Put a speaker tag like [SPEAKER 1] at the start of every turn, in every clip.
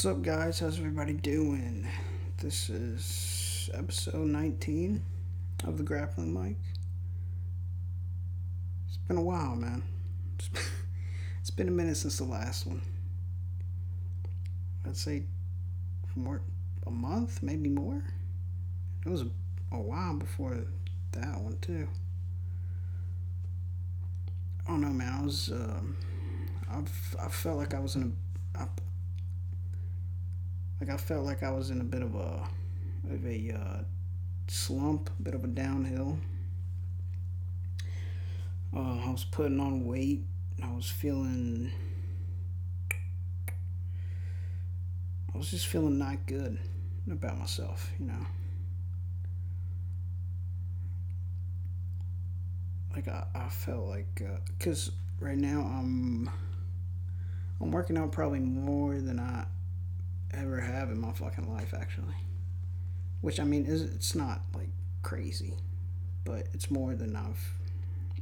[SPEAKER 1] What's up, guys? How's everybody doing? This is episode 19 of the Grappling Mic. It's been a while, man. It's been, it's been a minute since the last one. I'd say more, a month, maybe more. It was a, a while before that one, too. I don't know, man. I was, um, I've, I felt like I was in a, like I felt like I was in a bit of a of a uh, slump, a bit of a downhill. Uh, I was putting on weight. I was feeling. I was just feeling not good about myself, you know. Like I, I felt like, uh, cause right now I'm, I'm working out probably more than I ever have in my fucking life, actually. Which I mean, is it's not like crazy, but it's more than I've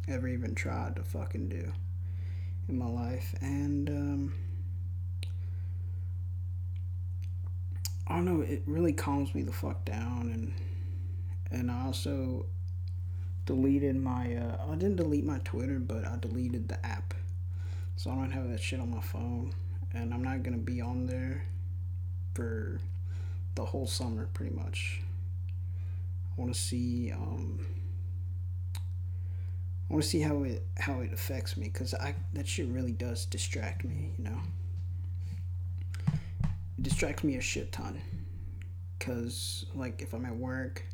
[SPEAKER 1] ever even tried to fucking do in my life, and um, I don't know. It really calms me the fuck down, and and I also deleted my. Uh, I didn't delete my Twitter, but I deleted the app, so I don't have that shit on my phone, and I'm not gonna be on there for the whole summer, pretty much. I want to see. Um, I want to see how it how it affects me, cause I that shit really does distract me, you know. It distracts me a shit ton, cause like if I'm at work,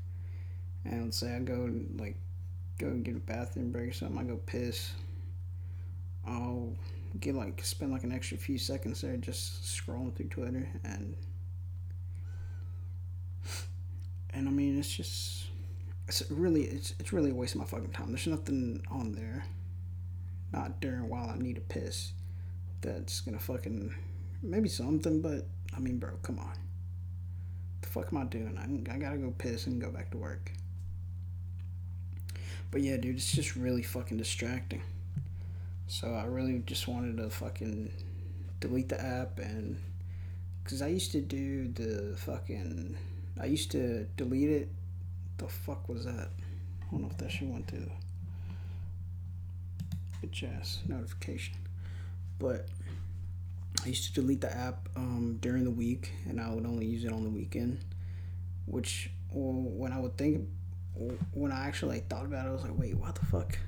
[SPEAKER 1] and let's say I go like go get a bathroom break or something, I go piss. I'll get like spend like an extra few seconds there just scrolling through Twitter and and I mean it's just it's really it's it's really a waste of my fucking time. There's nothing on there, not during while I need a piss, that's gonna fucking maybe something, but I mean, bro, come on. The fuck am I doing? I, I gotta go piss and go back to work. But yeah, dude, it's just really fucking distracting. So I really just wanted to fucking delete the app and because I used to do the fucking I used to delete it. The fuck was that? I don't know if that shit went to bitch ass notification. But I used to delete the app um, during the week, and I would only use it on the weekend. Which, when I would think, when I actually like, thought about it, I was like, wait, what the fuck?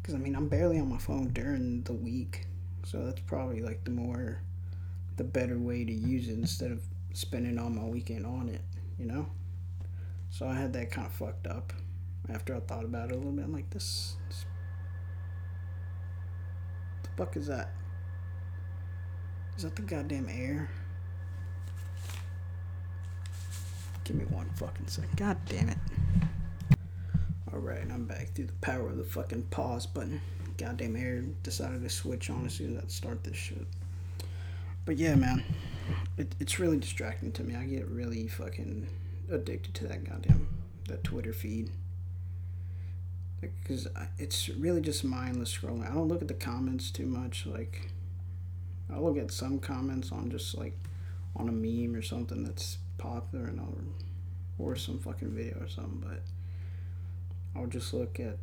[SPEAKER 1] Because I mean, I'm barely on my phone during the week, so that's probably like the more, the better way to use it instead of spending all my weekend on it, you know? So I had that kind of fucked up after I thought about it a little bit. I'm like, this. this the fuck is that? Is that the goddamn air? Give me one fucking second. God damn it. Alright, I'm back through the power of the fucking pause button. Goddamn air decided to switch on as soon as I start this shit. But yeah, man it, it's really distracting to me. I get really fucking addicted to that goddamn that Twitter feed because it's really just mindless scrolling. I don't look at the comments too much. Like, I look at some comments on just like on a meme or something that's popular and I'll, or some fucking video or something. But I'll just look at.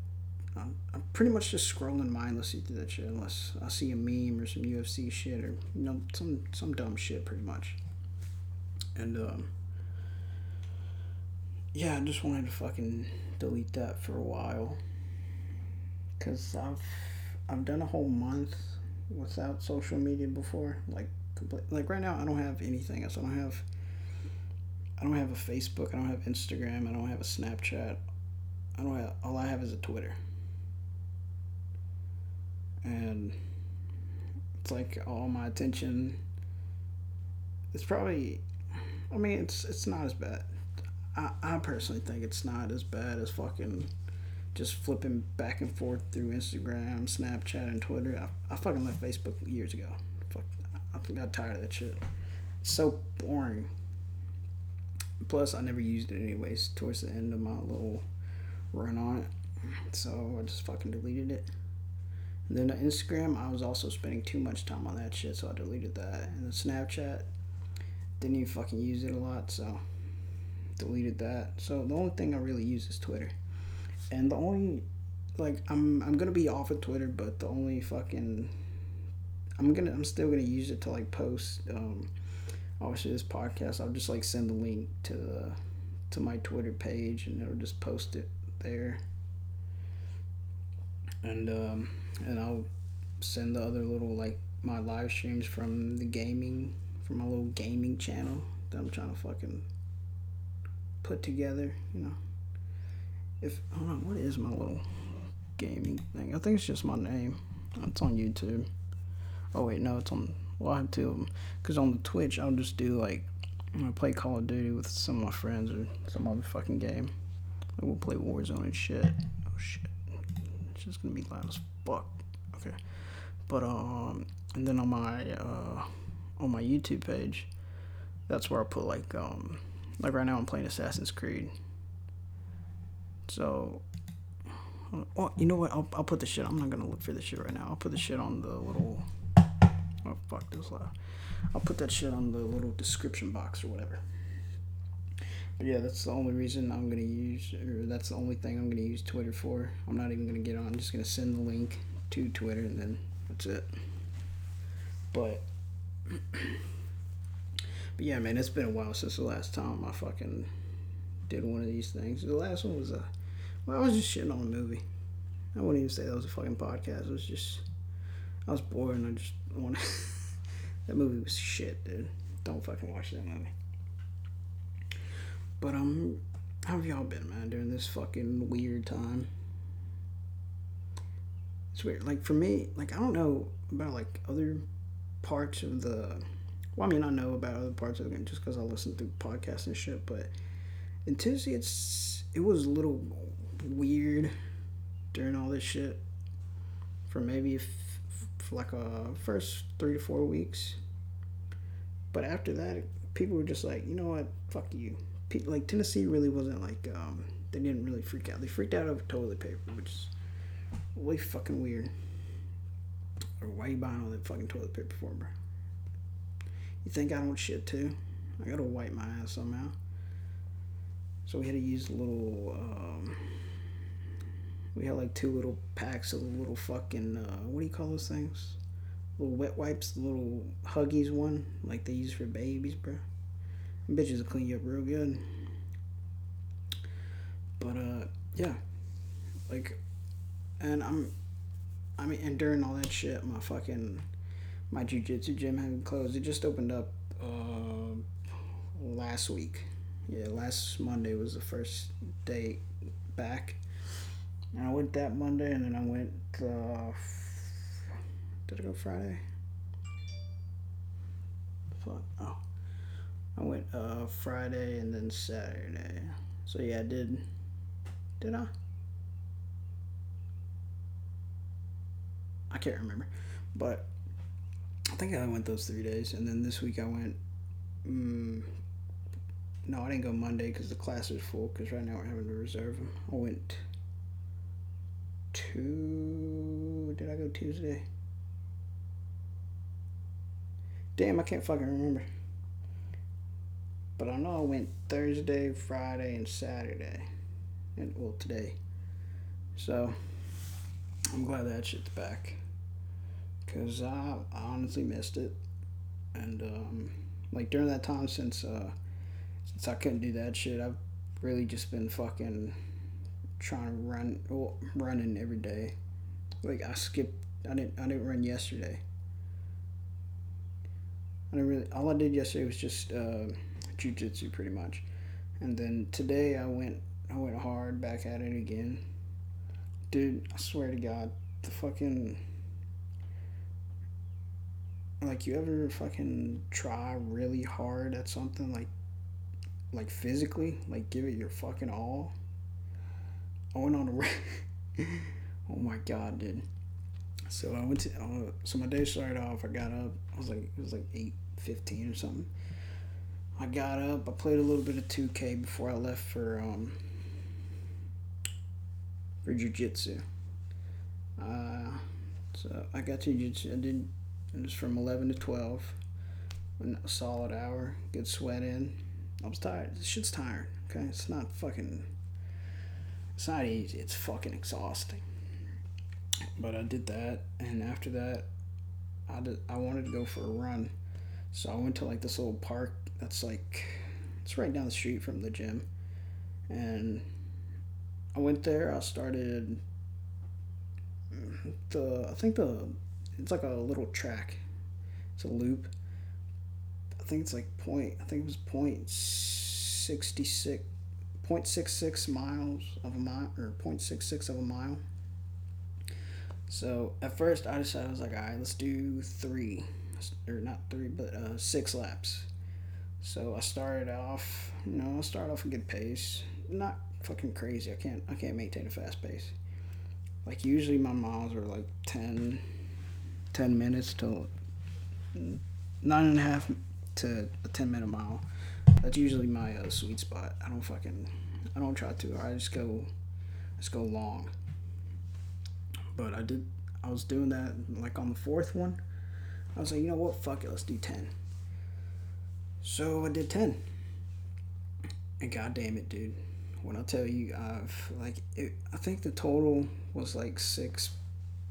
[SPEAKER 1] I'm, pretty much just scrolling mindlessly through that shit unless I see a meme or some UFC shit or you know some some dumb shit pretty much. And um, yeah, I just wanted to fucking delete that for a while. Cause I've I've done a whole month without social media before. Like like right now I don't have anything else. I don't have I don't have a Facebook. I don't have Instagram. I don't have a Snapchat. I don't have all I have is a Twitter. And it's like all my attention. It's probably I mean, it's it's not as bad. I, I personally think it's not as bad as fucking just flipping back and forth through Instagram, Snapchat, and Twitter. I, I fucking left Facebook years ago. Fuck, I got tired of that shit. It's so boring. Plus, I never used it anyways towards the end of my little run on it. So I just fucking deleted it. And then the Instagram, I was also spending too much time on that shit, so I deleted that. And the Snapchat, didn't even fucking use it a lot, so deleted that. So the only thing I really use is Twitter, and the only like I'm I'm gonna be off of Twitter, but the only fucking I'm gonna I'm still gonna use it to like post. Um, obviously, this podcast. I'll just like send the link to the to my Twitter page, and it'll just post it there. And um, and I'll send the other little like my live streams from the gaming from my little gaming channel that I'm trying to fucking put together. You know, if hold on, what is my little gaming thing? I think it's just my name. It's on YouTube. Oh wait, no, it's on. Well, I have two of them. Cause on the Twitch, I'll just do like I play Call of Duty with some of my friends or some other fucking game. We'll play Warzone and shit. Oh shit, it's gonna be loud as fuck. Okay, but um, and then on my uh, on my YouTube page, that's where I put like um, like right now I'm playing Assassin's Creed. So, well, you know what? I'll I'll put the shit. I'm not gonna look for the shit right now. I'll put the shit on the little. Oh fuck, this loud. I'll put that shit on the little description box or whatever. Yeah, that's the only reason I'm gonna use, or that's the only thing I'm gonna use Twitter for. I'm not even gonna get on. I'm just gonna send the link to Twitter and then that's it. But, but yeah, man, it's been a while since the last time I fucking did one of these things. The last one was a, well, I was just shitting on a movie. I wouldn't even say that was a fucking podcast. It was just, I was bored and I just wanted. That movie was shit, dude. Don't fucking watch that movie. But um, how have y'all been, man, during this fucking weird time? It's weird. Like for me, like I don't know about like other parts of the. Well, I mean, I know about other parts of it just because I listen to podcasts and shit. But in Tennessee, it's it was a little weird during all this shit. For maybe if, for like a first three to four weeks, but after that, people were just like, you know what, fuck you. Like Tennessee really wasn't like um, they didn't really freak out. They freaked out over toilet paper, which is way fucking weird. Or why you buying all that fucking toilet paper for, bro? You think I don't shit too? I gotta wipe my ass somehow. So we had to use a little. Um, we had like two little packs of little fucking. Uh, what do you call those things? little wet wipes, little Huggies one, like they use for babies, bro. Bitches will clean you up real good. But uh, yeah, like, and I'm, I mean, and during all that shit, my fucking, my jujitsu gym had closed. It just opened up uh, last week. Yeah, last Monday was the first day back. And I went that Monday, and then I went. Uh, did I go Friday? Fuck. Oh. I went uh Friday and then Saturday. So yeah, I did. Did I? I can't remember, but I think I went those three days, and then this week I went. Mm, no, I didn't go Monday because the class was full. Because right now we're having to reserve them. I went. Two. Did I go Tuesday? Damn, I can't fucking remember. But I know I went Thursday, Friday, and Saturday. And well, today. So I'm glad that shit's back. Cause I, I honestly missed it. And um, like during that time since uh, since I couldn't do that shit, I've really just been fucking trying to run well, running every day. Like I skipped I didn't I didn't run yesterday I didn't really. All I did yesterday was just uh, jujitsu, pretty much, and then today I went. I went hard back at it again, dude. I swear to God, the fucking. Like you ever fucking try really hard at something like, like physically, like give it your fucking all. I went on a. oh my god, dude. So I went to. Uh, so my day started off. I got up. I was like, it was like eight 15 or something. I got up, I played a little bit of 2K before I left for um for jiu-jitsu. Uh, so I got to jiu-jitsu, I did, it was from 11 to 12. a solid hour, good sweat in. I was tired. This shit's tired. Okay, it's not fucking. It's not easy. It's fucking exhausting. But I did that, and after that, I did, I wanted to go for a run, so I went to like this little park that's like, it's right down the street from the gym, and I went there. I started the I think the it's like a little track. It's a loop. I think it's like point. I think it was point sixty six, miles of a mile or point six six of a mile. So at first I decided I was like, all right, let's do three, or not three, but uh, six laps. So I started off, you know, I started off a good pace. Not fucking crazy. I can't I can't maintain a fast pace. Like usually my miles are like 10, 10 minutes to nine and a half to a ten minute mile. That's usually my uh, sweet spot. I don't fucking I don't try to. I just go just go long. But I did I was doing that like on the fourth one. I was like, you know what, fuck it, let's do ten. So I did ten. And god damn it, dude when I tell you I've like it, I think the total was like six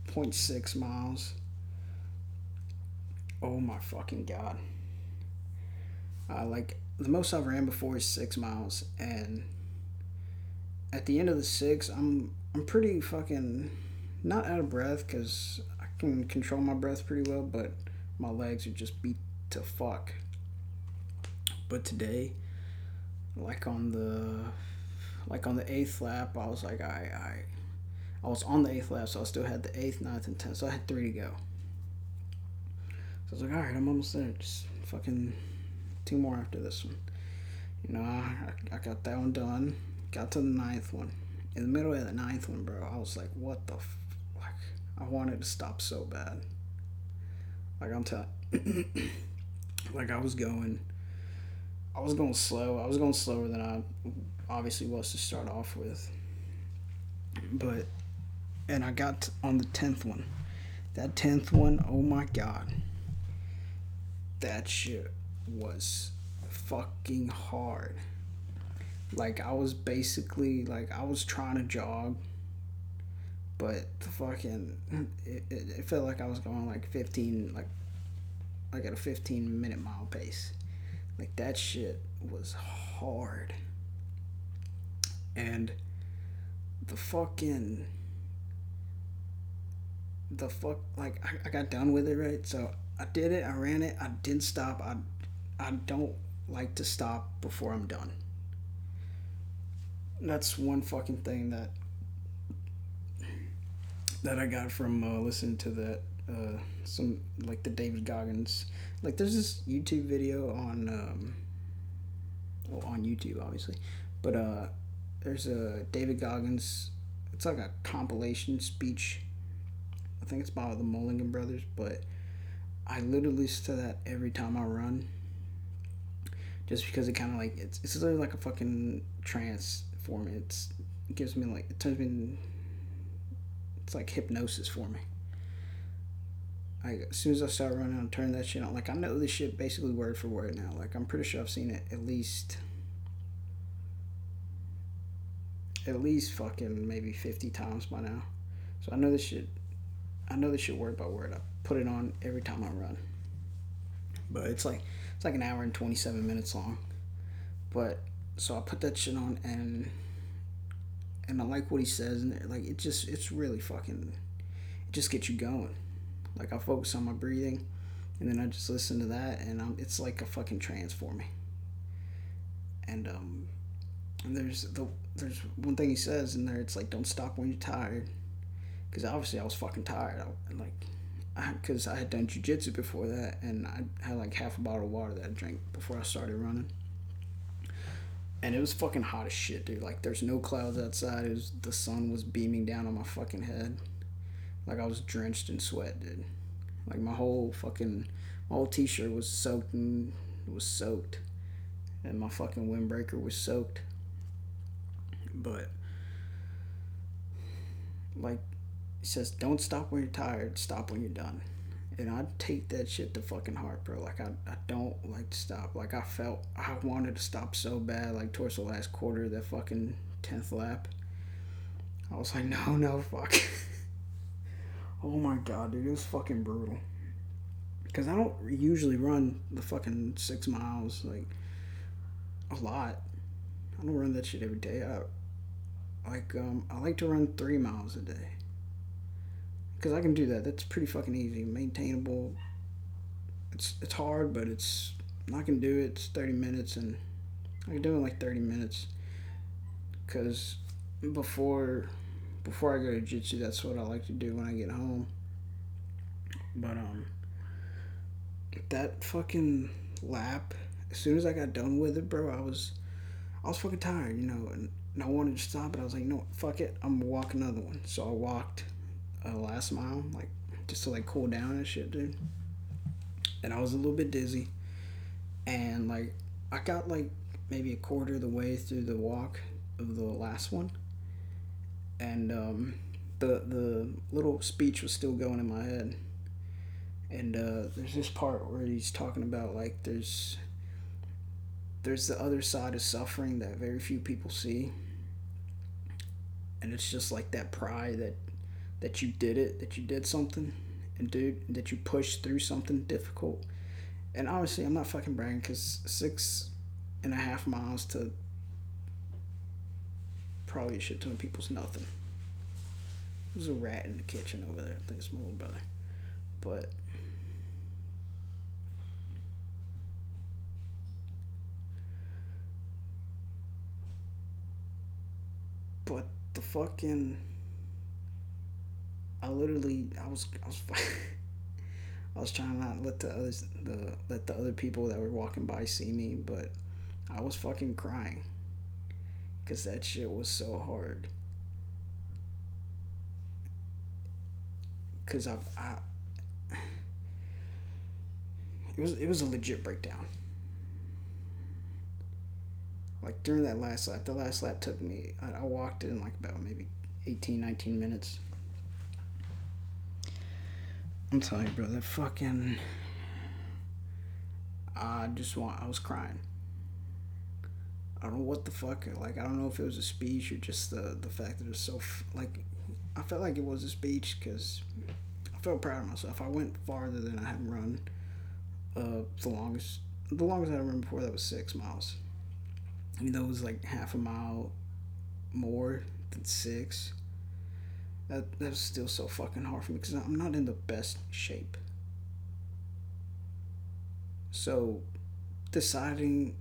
[SPEAKER 1] point six miles. Oh my fucking god! Like the most I've ran before is six miles, and at the end of the six, I'm I'm pretty fucking not out of breath because I can control my breath pretty well, but my legs are just beat to fuck. But today, like on the like on the eighth lap, I was like, I, I, I was on the eighth lap, so I still had the eighth, ninth, and tenth, so I had three to go. So I was like, all right, I'm almost there. Just fucking two more after this one. You know, I, I got that one done. Got to the ninth one. In the middle of the ninth one, bro, I was like, what the, f-? like, I wanted to stop so bad. Like I'm telling, like I was going, I was going slow. I was going slower than I obviously was to start off with. But, and I got on the 10th one. That 10th one, oh my god. That shit was fucking hard. Like, I was basically, like, I was trying to jog, but the fucking, it, it, it felt like I was going like 15, like, like at a 15 minute mile pace. Like, that shit was hard. And the fucking the fuck like I, I got done with it right? So i did it i ran it i didn't stop i i don't like to stop before i'm done. That's one fucking thing that that i got from uh, listening to that uh, some like the david goggins like there's this youtube video on um well, on youtube obviously but uh there's a David Goggins. It's like a compilation speech. I think it's by the Mulligan brothers, but I literally listen to that every time I run. Just because it kind of like it's it's literally like a fucking trance for me. It's it gives me like it turns me. It's like hypnosis for me. I, as soon as I start running, I turn that shit on. Like I know this shit basically word for word now. Like I'm pretty sure I've seen it at least at least fucking maybe 50 times by now. So I know this shit. I know this shit word by word. I put it on every time I run. But it's like it's like an hour and 27 minutes long. But so I put that shit on and and I like what he says and like it just it's really fucking it just gets you going. Like I focus on my breathing and then I just listen to that and I'm, it's like a fucking trance for me. And um and there's the there's one thing he says in there. It's like don't stop when you're tired, because obviously I was fucking tired. I, like, because I, I, had done jujitsu before that, and I had like half a bottle of water that I drank before I started running. And it was fucking hot as shit, dude. Like there's no clouds outside. It was the sun was beaming down on my fucking head. Like I was drenched in sweat, dude. Like my whole fucking my whole t-shirt was soaked and was soaked, and my fucking windbreaker was soaked but like it says don't stop when you're tired stop when you're done and I take that shit to fucking heart, bro. Like I, I don't like to stop. Like I felt I wanted to stop so bad, like towards the last quarter, that fucking tenth lap. I was like, no, no, fuck. oh my god, dude, it was fucking brutal. Cause I don't usually run the fucking six miles like a lot. I don't run that shit every day. I like um I like to run three miles a day because I can do that. That's pretty fucking easy, maintainable. It's it's hard, but it's I can do it. It's thirty minutes, and I can do it in like thirty minutes. Cause before before I go to jitsu, that's what I like to do when I get home. But um, that fucking lap. As soon as I got done with it, bro, I was I was fucking tired, you know, and, and I wanted to stop, but I was like, no, fuck it, I'm gonna walk another one. So I walked a last mile, like just to like cool down and shit, dude. And I was a little bit dizzy, and like I got like maybe a quarter of the way through the walk of the last one, and um, the the little speech was still going in my head. And uh, there's this part where he's talking about like there's there's the other side of suffering that very few people see and it's just like that pride that that you did it, that you did something, and dude, that you pushed through something difficult. And honestly, I'm not fucking bragging because six and a half miles to probably a shit ton of people's nothing. There's a rat in the kitchen over there. I think it's my little brother. But but the fucking I literally I was I was I was trying not to let the others the let the other people that were walking by see me, but I was fucking crying because that shit was so hard. Cause I, I it was it was a legit breakdown. Like during that last lap, the last lap took me. I, I walked in like about maybe 18, 19 minutes I'm telling you, bro, that fucking. I just want. I was crying. I don't know what the fuck. Like, I don't know if it was a speech or just the the fact that it was so like. I felt like it was a speech because I felt proud of myself. I went farther than I had run. Uh, the longest, the longest I remember before that was six miles. I mean, that was like half a mile more than six that that was still so fucking hard for me because I'm not in the best shape. So, deciding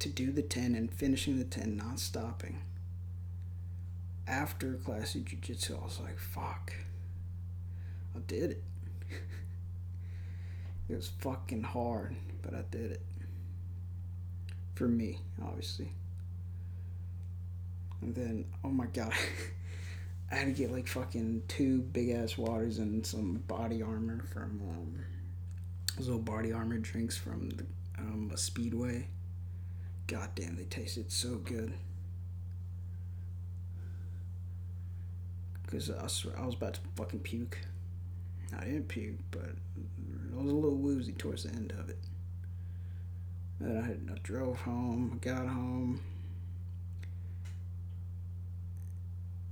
[SPEAKER 1] to do the ten and finishing the ten, not stopping. After classy jiu-jitsu, I was like, "Fuck, I did it." it was fucking hard, but I did it. For me, obviously. And then, oh my god. I had to get like fucking two big ass waters and some body armor from um, those little body armor drinks from the, um, a Speedway. God damn, they tasted so good. Cause I was, I was about to fucking puke. I didn't puke, but I was a little woozy towards the end of it. And then I, I drove home, got home,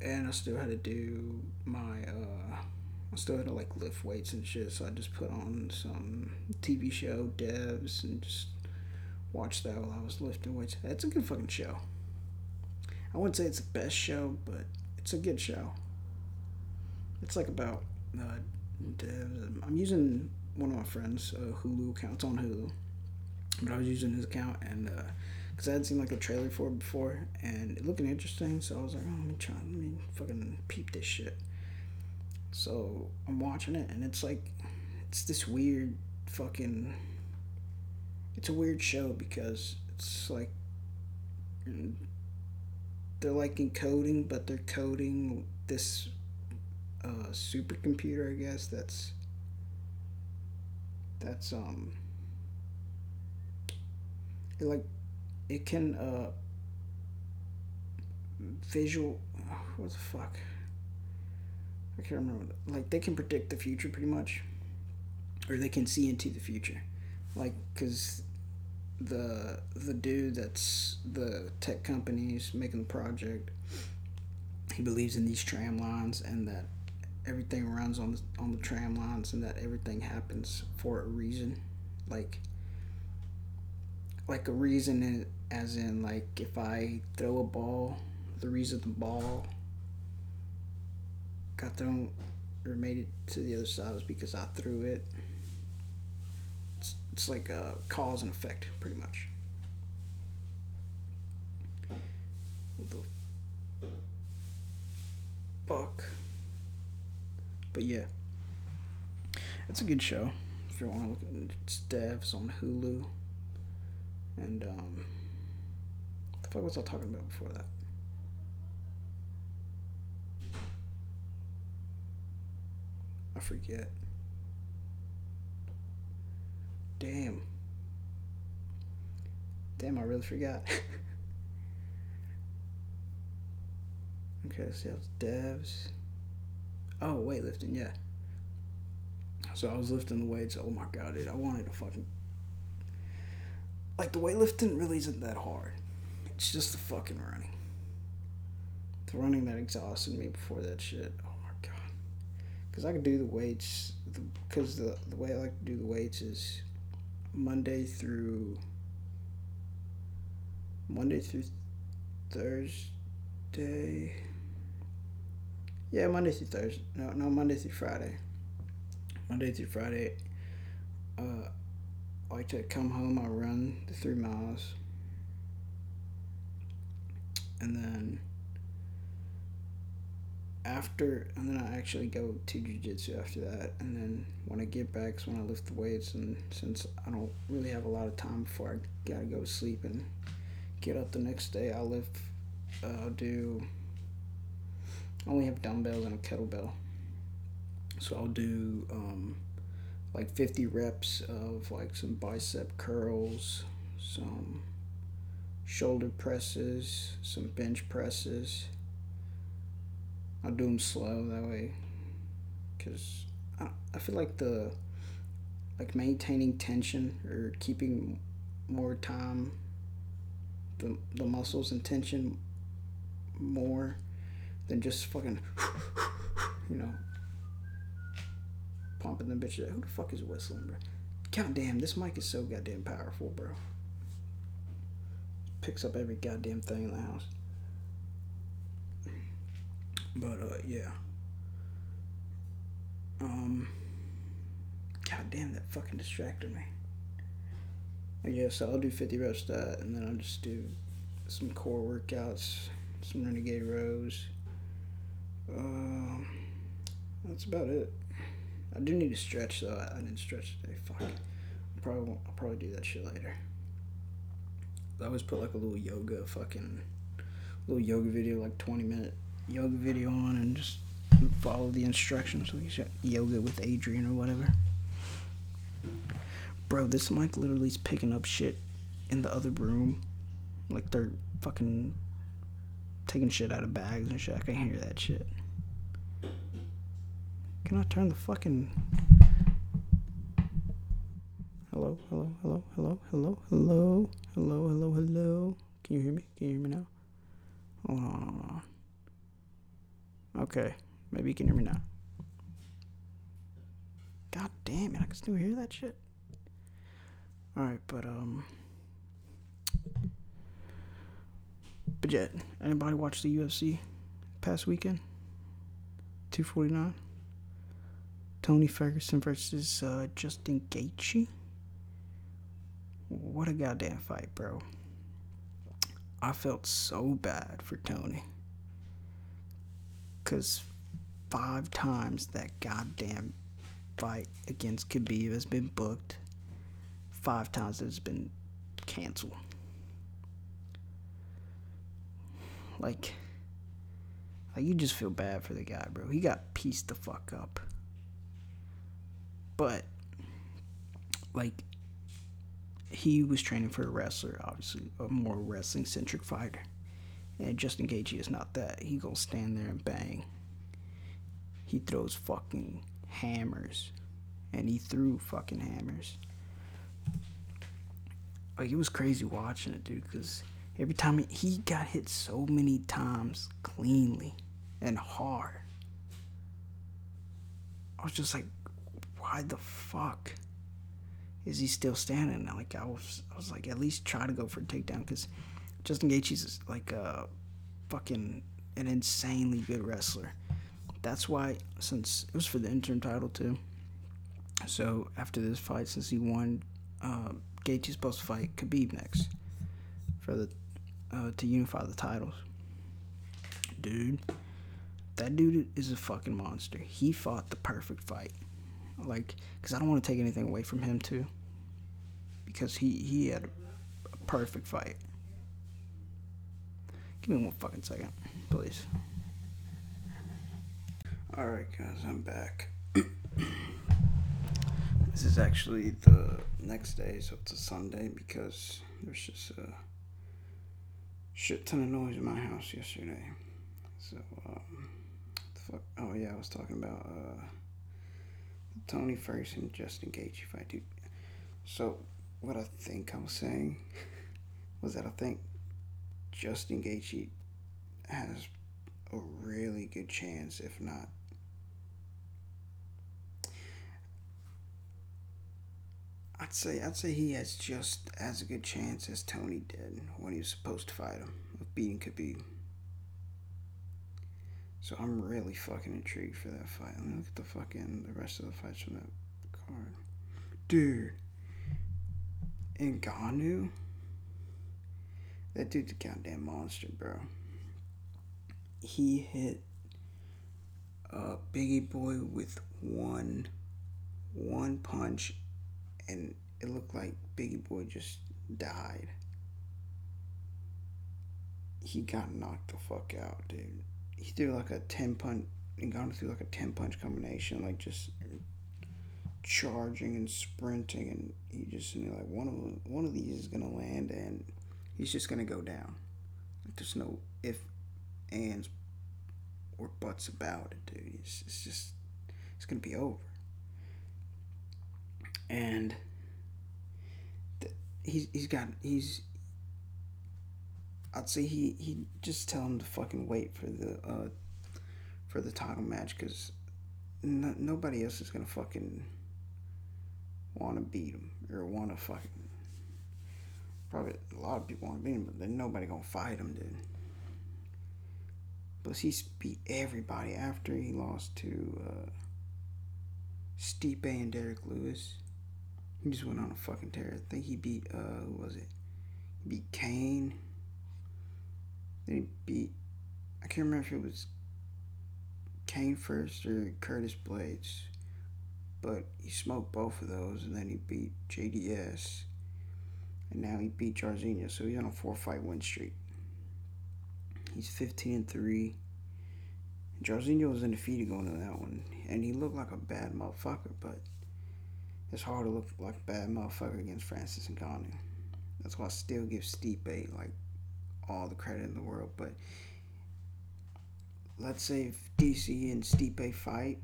[SPEAKER 1] and I still had to do my uh I still had to like lift weights and shit, so I just put on some TV show devs and just watch that while I was lifting weights. That's a good fucking show. I wouldn't say it's the best show, but it's a good show. It's like about uh, devs. I'm using one of my friends' uh, Hulu account. It's on Hulu, but I was using his account and. Uh, because I had seen like a trailer for it before, and it looking interesting. So I was like, oh, let me try, let me fucking peep this shit. So I'm watching it, and it's like, it's this weird fucking. It's a weird show because it's like. They're like encoding, but they're coding this uh, supercomputer, I guess. That's. That's um. It like it can uh visual what the fuck? I can't remember. Like they can predict the future pretty much or they can see into the future, like because the the dude that's the tech companies making the project, he believes in these tram lines and that everything runs on the, on the tram lines and that everything happens for a reason, like like a reason as in like if I throw a ball, the reason the ball got thrown or made it to the other side was because I threw it. It's, it's like a cause and effect, pretty much. The fuck? But yeah, it's a good show. If you want to look at it, it's Devs on Hulu. And, um, fuck was I talking about before that? I forget. Damn. Damn, I really forgot. okay, it's devs. Oh, weightlifting, yeah. So I was lifting the weights. Oh my god, dude, I wanted to fucking like the weightlifting really isn't that hard. It's just the fucking running. The running that exhausted me before that shit. Oh my god. Cause I could do the weights. Because the, the way I like to do the weights is Monday through Monday through Thursday. Yeah, Monday through Thursday. No, no, Monday through Friday. Monday through Friday. Uh, I like to come home. I run the three miles, and then after, and then I actually go to jujitsu after that. And then when I get back, is when I lift the weights. And since I don't really have a lot of time before I gotta go to sleep and get up the next day, I'll lift. Uh, I'll do. I only have dumbbells and a kettlebell, so I'll do um, like 50 reps of like some bicep curls, some shoulder presses, some bench presses. I'll do them slow that way because I, I feel like the like maintaining tension or keeping more time the, the muscles in tension more than just fucking you know pumping the bitch. Who the fuck is whistling, bro? God damn, this mic is so goddamn powerful, bro. Picks up every goddamn thing in the house. But uh, yeah. Um. God damn, that fucking distracted me. Yeah, so I'll do 50 reps that, and then I'll just do some core workouts, some renegade rows. Um, that's about it. I do need to stretch though. I, didn't stretch today. Fuck. I probably won't, I'll probably do that shit later. I always put like a little yoga fucking little yoga video, like twenty minute yoga video on, and just follow the instructions. Like yoga with Adriene or whatever. Bro, this mic literally is picking up shit in the other room. Like they're fucking taking shit out of bags and shit. I can hear that shit. Can I turn the fucking. Hello, hello, hello, hello, hello, hello, hello, hello, hello. Can you hear me? Can you hear me now? Hold on, hold on. Okay, maybe you can hear me now. God damn it, I can still hear that shit. Alright, but, um. But yet, anybody watch the UFC past weekend? 249? Tony Ferguson versus uh, Justin Gaethje. What a goddamn fight, bro. I felt so bad for Tony. Because five times that goddamn fight against Khabib has been booked. Five times it's been canceled. Like, like you just feel bad for the guy, bro. He got pieced the fuck up. But like he was training for a wrestler, obviously a more wrestling centric fighter. And Justin Gaethje is not that. He gonna stand there and bang. He throws fucking hammers and he threw fucking hammers. Like it was crazy watching it, dude. Because every time he, he got hit so many times cleanly and hard, I was just like, why the fuck is he still standing? Like I was, I was like, at least try to go for a takedown because Justin Gaethje's like a fucking an insanely good wrestler. That's why, since it was for the interim title too. So after this fight, since he won, uh, Gaethje's supposed to fight Khabib next for the uh, to unify the titles. Dude, that dude is a fucking monster. He fought the perfect fight. Like, cause I don't want to take anything away from him too. Because he he had a perfect fight. Give me one fucking second, please. Alright, guys, I'm back. this is actually the next day, so it's a Sunday because there's just a shit ton of noise in my house yesterday. So, um, the fuck? Oh, yeah, I was talking about uh, Tony Ferguson and Justin Gaethje I do. So, what I think I was saying was that I think Justin Gaethje has a really good chance, if not I'd say I'd say he has just as a good chance as Tony did when he was supposed to fight him of beating Khabib. So I'm really fucking intrigued for that fight. Let me look at the fucking the rest of the fights from that card. Dude. Ngannou? That dude's a goddamn monster, bro. He hit a Bigi Boy with one one punch and it looked like Bigi Boy just died. He got knocked the fuck out, dude. He threw like a ten punch and got through like a ten punch combination, like just charging and sprinting, and he just know, like one of one of these is gonna land, and he's just gonna go down. Like there's no if, ands, or buts about it, dude. It's, it's just it's gonna be over and he's he's got he's I'd say he he just tell him to fucking wait for the uh for the title match because no, nobody else is gonna fucking want to beat him or want to fucking probably a lot of people want to beat him but then nobody gonna fight him dude plus he beat everybody after he lost to uh Stipe and Derrick Lewis he just went on a fucking tear. I think he beat uh who was it? He beat Cain. Then he beat I can't remember if it was Cain first or Curtis Blaydes, But he smoked both of those and then he beat JDS. And now he beat Jairzinho, so he's on a four fight win streak. He's fifteen and three. Jairzinho was undefeated going to that one. And he looked like a bad motherfucker, but it's hard to look like a bad motherfucker against Francis and Ngannou. That's why I still give Stipe like all the credit in the world. But let's say if DC and Stipe fight,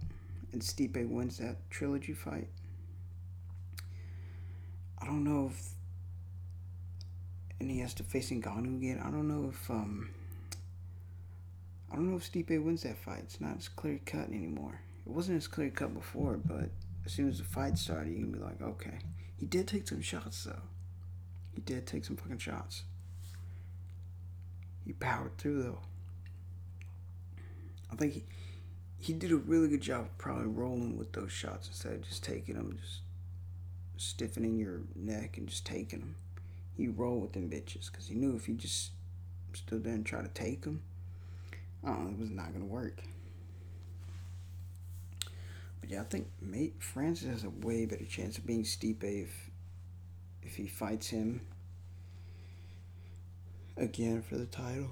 [SPEAKER 1] and Stipe wins that trilogy fight, I don't know if, and he has to face Ngannou again. I don't know if um. I don't know if Stipe wins that fight. It's not as clear cut anymore. It wasn't as clear cut before, but as soon as the fight started, you can be like, okay. He did take some shots, though. He did take some fucking shots. He powered through, though. I think he, he did a really good job probably rolling with those shots instead of just taking them, just stiffening your neck and just taking them. He rolled with them bitches because he knew if he just stood there and tried to take them, oh, it was not going to work. But yeah, I think mate Francis has a way better chance of being Stipe if if he fights him again for the title.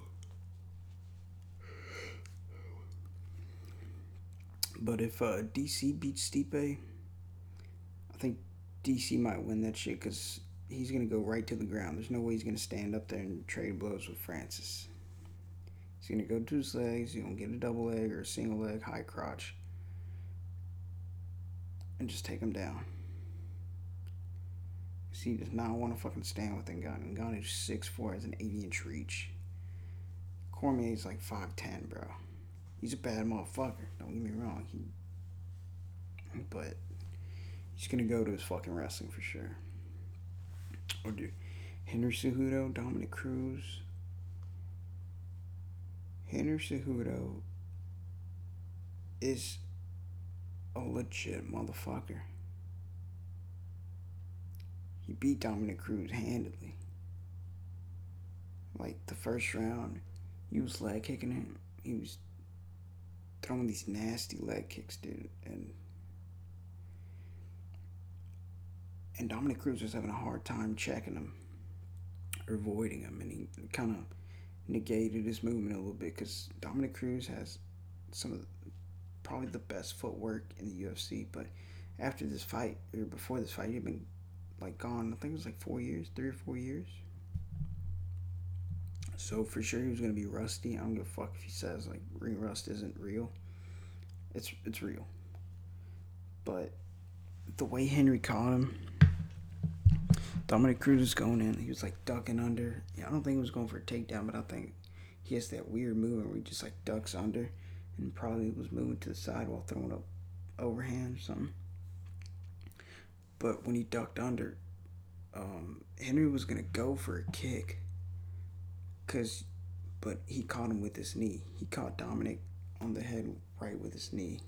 [SPEAKER 1] But if uh, DC beats Stipe, I think DC might win that shit because he's gonna go right to the ground. There's no way he's gonna stand up there and trade blows with Francis. He's gonna go to his legs. He's gonna get a double leg or a single leg high crotch and just take him down. Cause he does not want to fucking stand with Ngannou. Ngannou is six four, has an eighty inch reach. Cormier is like five ten, bro. He's a bad motherfucker. Don't get me wrong. He, but he's gonna go to his fucking wrestling for sure. Or do Henry Cejudo, Dominick Cruz. Henry Cejudo is a legit motherfucker. He beat Dominick Cruz handedly. Like the first round, he was leg kicking him. He was throwing these nasty leg kicks, dude, and and Dominick Cruz was having a hard time checking him or avoiding him, and he kind of negated his movement a little bit because Dominick Cruz has some of the, probably the best footwork in the UFC. But after this fight or before this fight, he'd been like gone. I think it was like four years, three or four years. So for sure he was gonna be rusty. I don't give a fuck if he says like ring rust isn't real. It's it's real. But the way Henry caught him, Dominick Cruz was going in. He was like ducking under. Yeah, I don't think he was going for a takedown, but I think he has that weird movement where he just like ducks under and probably was moving to the side while throwing up overhand or something. But when he ducked under, um, Henry was gonna go for a kick. Cause, but he caught him with his knee. He caught Dominick on the head right with his knee.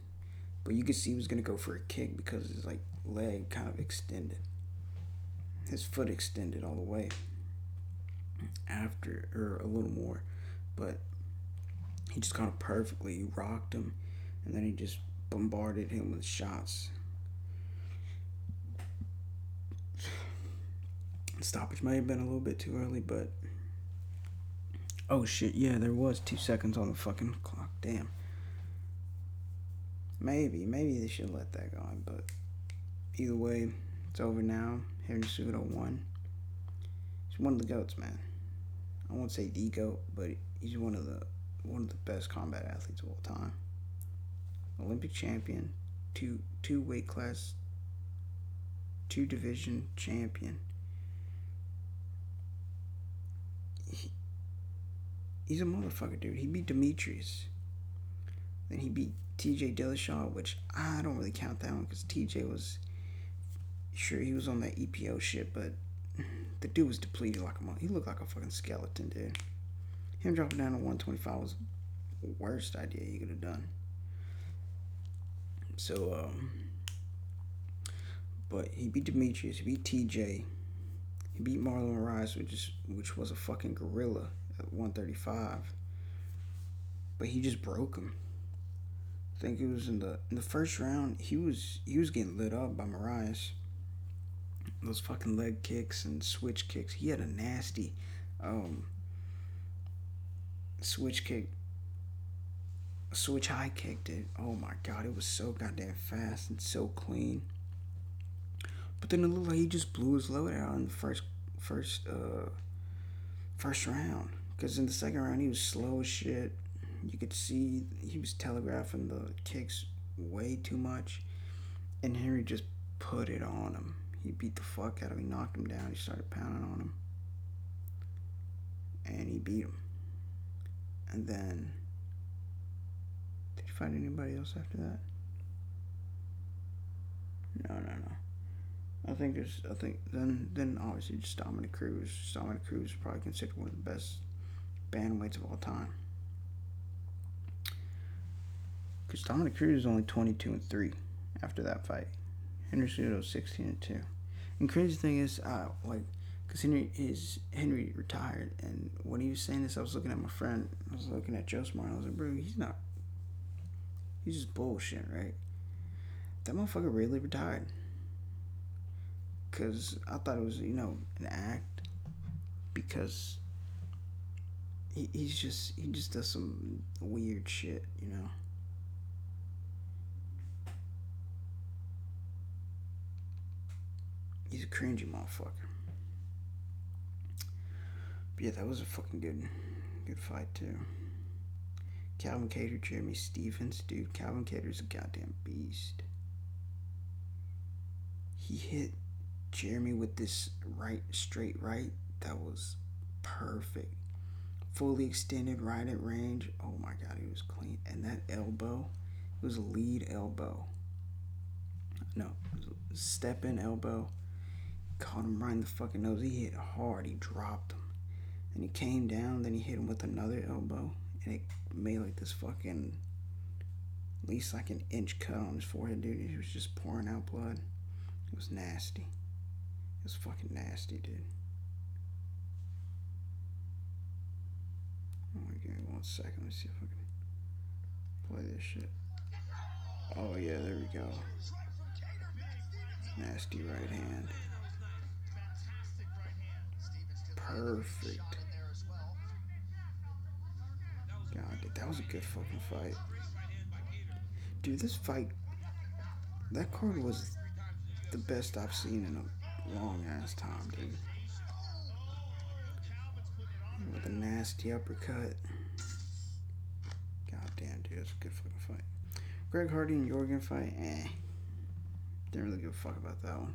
[SPEAKER 1] But you could see he was gonna go for a kick because his like leg kind of extended. His foot extended all the way. After or a little more, but he just kind of perfectly He rocked him, and then he just bombarded him with shots. Stoppage might have been a little bit too early, but oh shit, yeah, there was two seconds on the fucking clock. Damn. Maybe, maybe they should let that go on, but either way, it's over now. Henry Cejudo won. He's one of the goats, man. I won't say the goat, but he's one of the one of the best combat athletes of all time. Olympic champion, two two weight class, two division champion. He's a motherfucker, dude. He beat Demetrius. Then he beat T.J. Dillashaw, which I don't really count that one because T.J. was sure he was on that EPO shit, but the dude was depleted like a he looked like a fucking skeleton, dude. Him dropping down to 125 was the worst idea you could have done. So, um, but he beat Demetrius, he beat TJ, he beat Marlon Moraes, which is which was a fucking gorilla 135. But he just broke him. I think it was in the in the first round. He was he was getting lit up by Moraes. Those fucking leg kicks and switch kicks. He had a nasty um, switch kick, switch high kick, dude. Oh my god, it was so goddamn fast and so clean. But then it looked like he just blew his load out in the first first uh first round. Cause in the second round he was slow as shit. You could see he was telegraphing the kicks way too much, and Henry just put it on him. He beat the fuck out of him. He knocked him down. He started pounding on him, and he beat him. And then, did you find anybody else after that? No, no, no. I think there's. I think then, then obviously just Dominick Cruz. Dominick Cruz is probably considered one of the best bantamweights of all time. Because Dominick Cruz is only 22 and 3 after that fight. Henry Cejudo 16 and 2. And crazy thing is, uh, like, because Henry is Henry retired, and when he was saying this, I was looking at my friend. I was looking at Joe Smart. I was like, bro, he's not. He's just bullshit, right? That motherfucker really retired. Cause I thought it was you know an act. Because he, he's just he just does some weird shit, you know. He's a cringy motherfucker. But yeah, that was a fucking good, good fight too. Calvin Kattar, Jeremy Stephens, dude. Calvin Kattar's a goddamn beast. he hit Jeremy with this right, straight right. That was perfect. Fully extended right at range. Oh my God, he was clean. And that elbow, it was a lead elbow. No, it was a step in elbow. Caught him right in the fucking nose. He hit hard. He dropped him. And he came down. Then he hit him with another elbow. And it made like this fucking, at least like an inch cut on his forehead, dude. He was just pouring out blood. It was nasty. It was fucking nasty, dude. Oh my god, one second. Let's see if I can play this shit. Oh yeah, there we go. Nasty right hand. Perfect. God, dude, that was a good fucking fight. Dude, this fight, that card was the best I've seen in a long ass time, dude. With a nasty uppercut. God damn, dude, that's a good fucking fight. Greg Hardy and Yorgan fight, eh. Didn't really give a fuck about that one.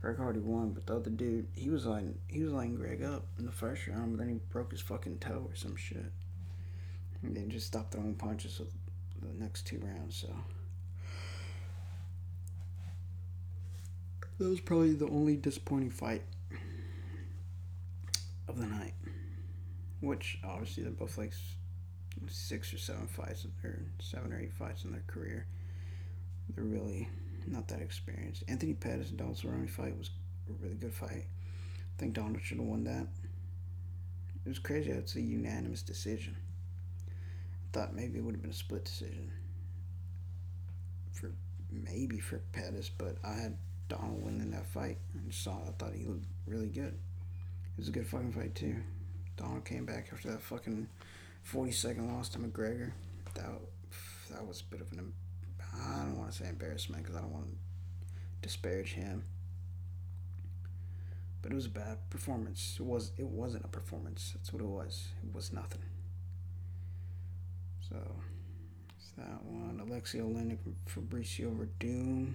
[SPEAKER 1] Greg Hardy won, but the other dude, he was like he was lining Greg up in the first round, but then he broke his fucking toe or some shit. And then just stopped throwing punches for the next two rounds, so that was probably the only disappointing fight of the night. Which obviously they're both like six or seven fights or seven or eight fights in their career. They're really not that experienced. Anthony Pettis and Donald Cerrone fight was a really good fight. I think Donald should have won that. It was crazy. It's a unanimous decision. I thought maybe it would have been a split decision for maybe for Pettis, but I had Donald winning that fight and saw. I thought he looked really good. It was a good fucking fight too. Donald came back after that fucking forty second loss to McGregor. That that was a bit of an I don't want to say embarrassment because I don't want to disparage him. But it was a bad performance. It was it wasn't a performance. That's what it was. It was nothing. So it's that one. Alexei Oleinik Fabricio. Werdum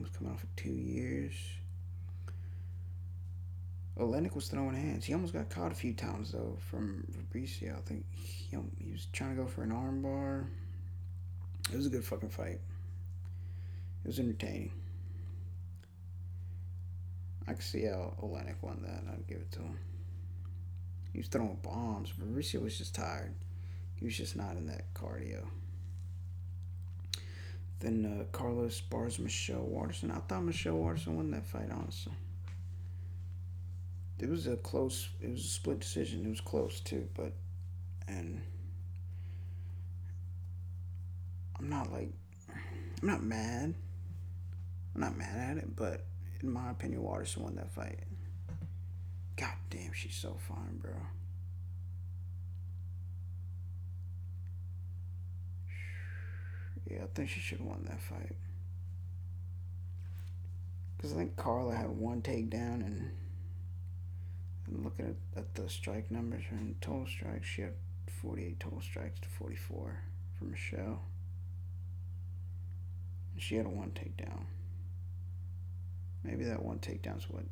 [SPEAKER 1] was coming off of two years. Oleinik was throwing hands. He almost got caught a few times though from Fabricio. I think he, he was trying to go for an armbar. It was a good fucking fight. It was entertaining. I could see how Oleinik won that. I'd give it to him. He was throwing bombs. Mauricio was just tired. He was just not in that cardio. Then uh, Carla Esparza Michelle Waterson. I thought Michelle Waterson won that fight, honestly. It was a close. It was a split decision. It was close too, but and I'm not like I'm not mad. I'm not mad at it, but in my opinion, Waterson won that fight. God damn, she's so fine, bro. Yeah, I think she should have won that fight. Because I think Carla had one takedown, and, and looking at, at the strike numbers and total strikes, she had 48 total strikes to 44 for Michelle. She had a one takedown. Maybe that one takedown's what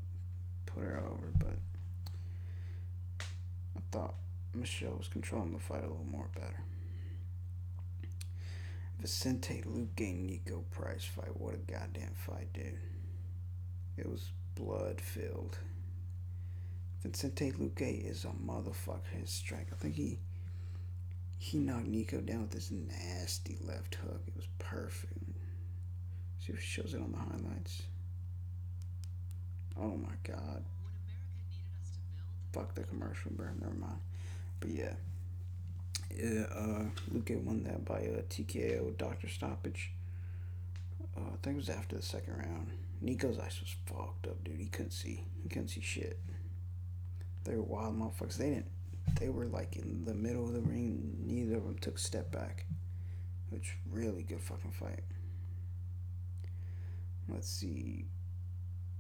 [SPEAKER 1] put her over, but I thought Michelle was controlling the fight a little more better. Vicente Luque Niko Price fight. What a goddamn fight, dude. It was blood filled. Vicente Luque is a motherfucker. His strike. I think he he knocked Niko down with this nasty left hook. It was perfect. See if it shows it on the highlights. Oh my god. Fuck the commercial, bro. Never mind. But yeah. Yeah, uh, Luque won that by a TKO doctor stoppage. Uh, I think it was after the second round. Niko's eyes was fucked up, dude. He couldn't see. He couldn't see shit. They were wild motherfuckers. They didn't. They were like in the middle of the ring. Neither of them took a step back. Which really good fucking fight. Let's see.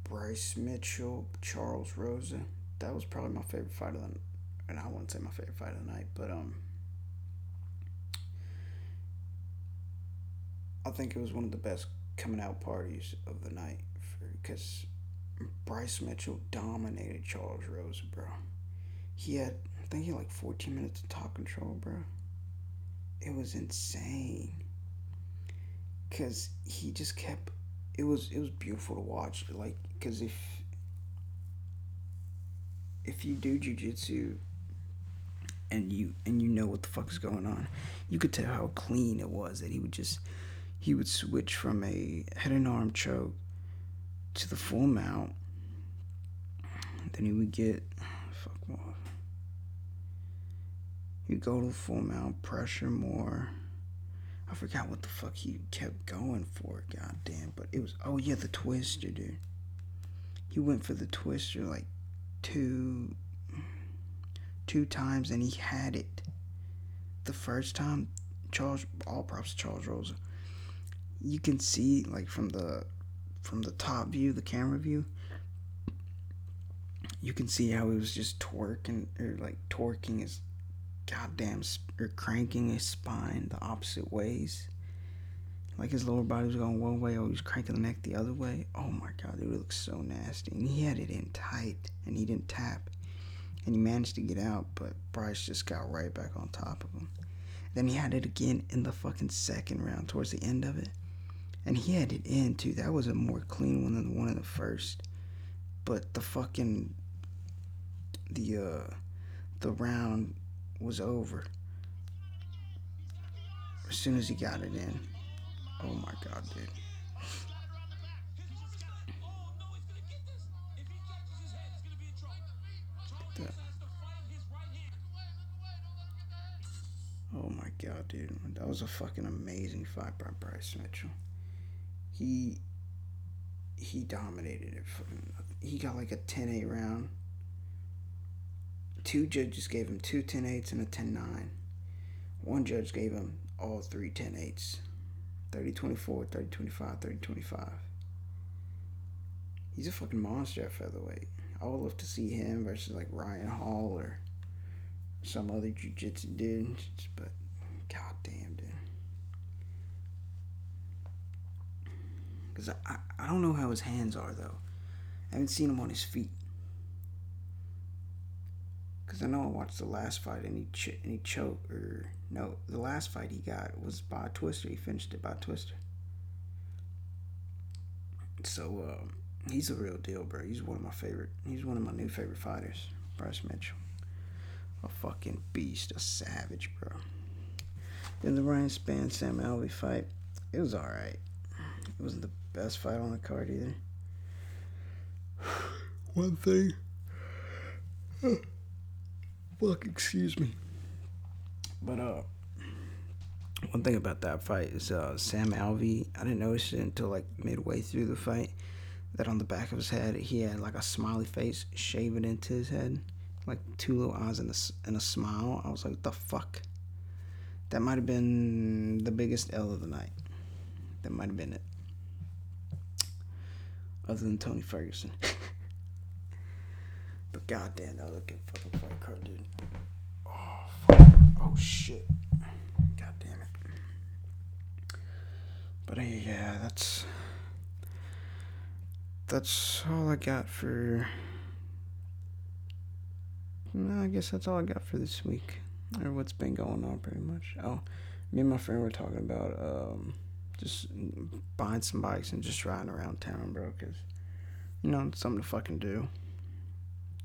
[SPEAKER 1] Bryce Mitchell, Charles Rosa. That was probably my favorite fight of the and I wouldn't say my favorite fight of the night, but um I think it was one of the best coming out parties of the night because Bryce Mitchell dominated Charles Rosa, bro. He had, I think he had like 14 minutes of top control, bro. It was insane. Cause he just kept, it was it was beautiful to watch. Like, cause if if you do jujitsu and you and you know what the fuck is going on, you could tell how clean it was that he would just he would switch from a head and arm choke to the full mount. Then he would get fuck off. He'd go to the full mount, pressure more. I forgot what the fuck he kept going for, god damn, but it was oh yeah, the twister, dude. He went for the twister like two two times and he had it. The first time, Charles all props to Charles Rosa. You can see like from the from the top view, the camera view, you can see how he was just twerking or like torquing his goddamn or cranking his spine the opposite ways. Like his lower body was going one way, or he was cranking the neck the other way. Oh my god, it looked so nasty. And he had it in tight, and he didn't tap. And he managed to get out, but Bryce just got right back on top of him. Then he had it again in the fucking second round, towards the end of it. And he had it in too. That was a more clean one than the one in the first. But the fucking the uh the round was over. As soon as he got it in. Oh my god, dude. Oh my god, dude. That was a fucking amazing fight by Bryce Mitchell. He he dominated it. He got like a 10-8 round. Two judges gave him two 10-8s and a 10-9. One judge gave him all three 10-8s. 30-24, 30-25, 30-25. He's a fucking monster at featherweight. I would love to see him versus like Ryan Hall or some other jiu-jitsu dude. But goddamn, dude. Because I, I don't know how his hands are though. I haven't seen him on his feet. Because I know I watched the last fight and he ch- and he choked or no, the last fight he got was by twister. He finished it by twister. So uh, he's a real deal, bro. He's one of my favorite. He's one of my new favorite fighters, Bryce Mitchell. A fucking beast, a savage, bro. Then the Ryan Spann Sam Alvey fight, it was alright. It wasn't the best fight on the card either. One thing. Fuck, excuse me. But uh, one thing about that fight is uh, Sam Alvey. I didn't notice it until like midway through the fight that on the back of his head he had like a smiley face shaving into his head, like two little eyes and a, and a smile. I was like, the fuck. That might have been the biggest L of the night. That might have been it. Other than Tony Ferguson. but goddamn, that good fucking fight card, dude. Oh shit. God damn it. But uh, yeah, that's that's all I got for no, I guess that's all I got for this week. Or what's been going on pretty much. Oh, me and my friend were talking about um just buying some bikes and just riding around town, bro, cuz you know, it's something to fucking do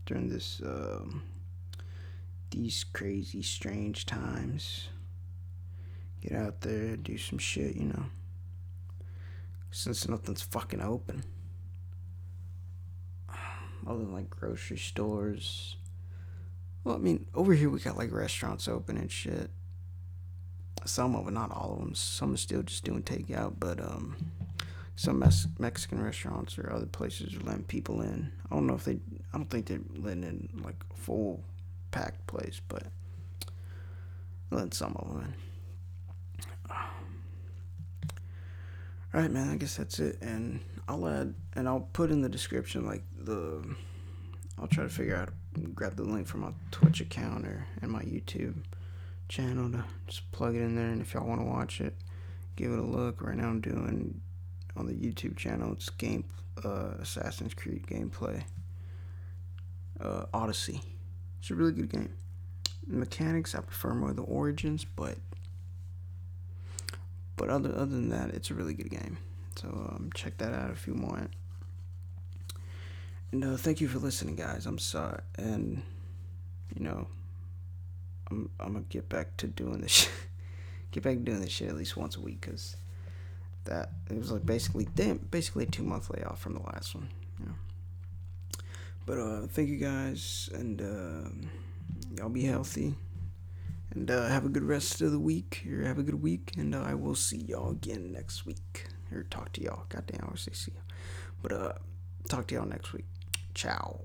[SPEAKER 1] during this um these crazy, strange times. Get out there, do some shit, you know. Since nothing's fucking open. Other than like grocery stores. Well, I mean, over here we got like restaurants open and shit. Some of them, not all of them. Some are still just doing takeout, but um, some Mes- Mexican restaurants or other places are letting people in. I don't know if they. I don't think they're letting in like full packed place, but let some of them in. Alright, man, I guess that's it. And I'll add, and I'll put in the description, like, the. I'll try to figure out, grab the link from my Twitch account or and my YouTube channel to just plug it in there. And if y'all want to watch it, give it a look. Right now, I'm doing on the YouTube channel, it's game uh, Assassin's Creed gameplay. Uh, Odyssey. It's a really good game. Mechanics I prefer more the Origins, but but other other than that, it's a really good game. So um, check that out if you want. And uh, thank you for listening, guys. I'm sorry, and you know, I'm I'm gonna get back to doing this. shit. get back to doing this shit at least once a week, cause that it was like basically damn basically two month layoff from the last one. But uh, thank you guys, and uh, y'all be healthy, and uh, have a good rest of the week. Or have a good week, and uh, I will see y'all again next week. Or talk to y'all. Goddamn, I always say see you. But uh, talk to y'all next week. Ciao.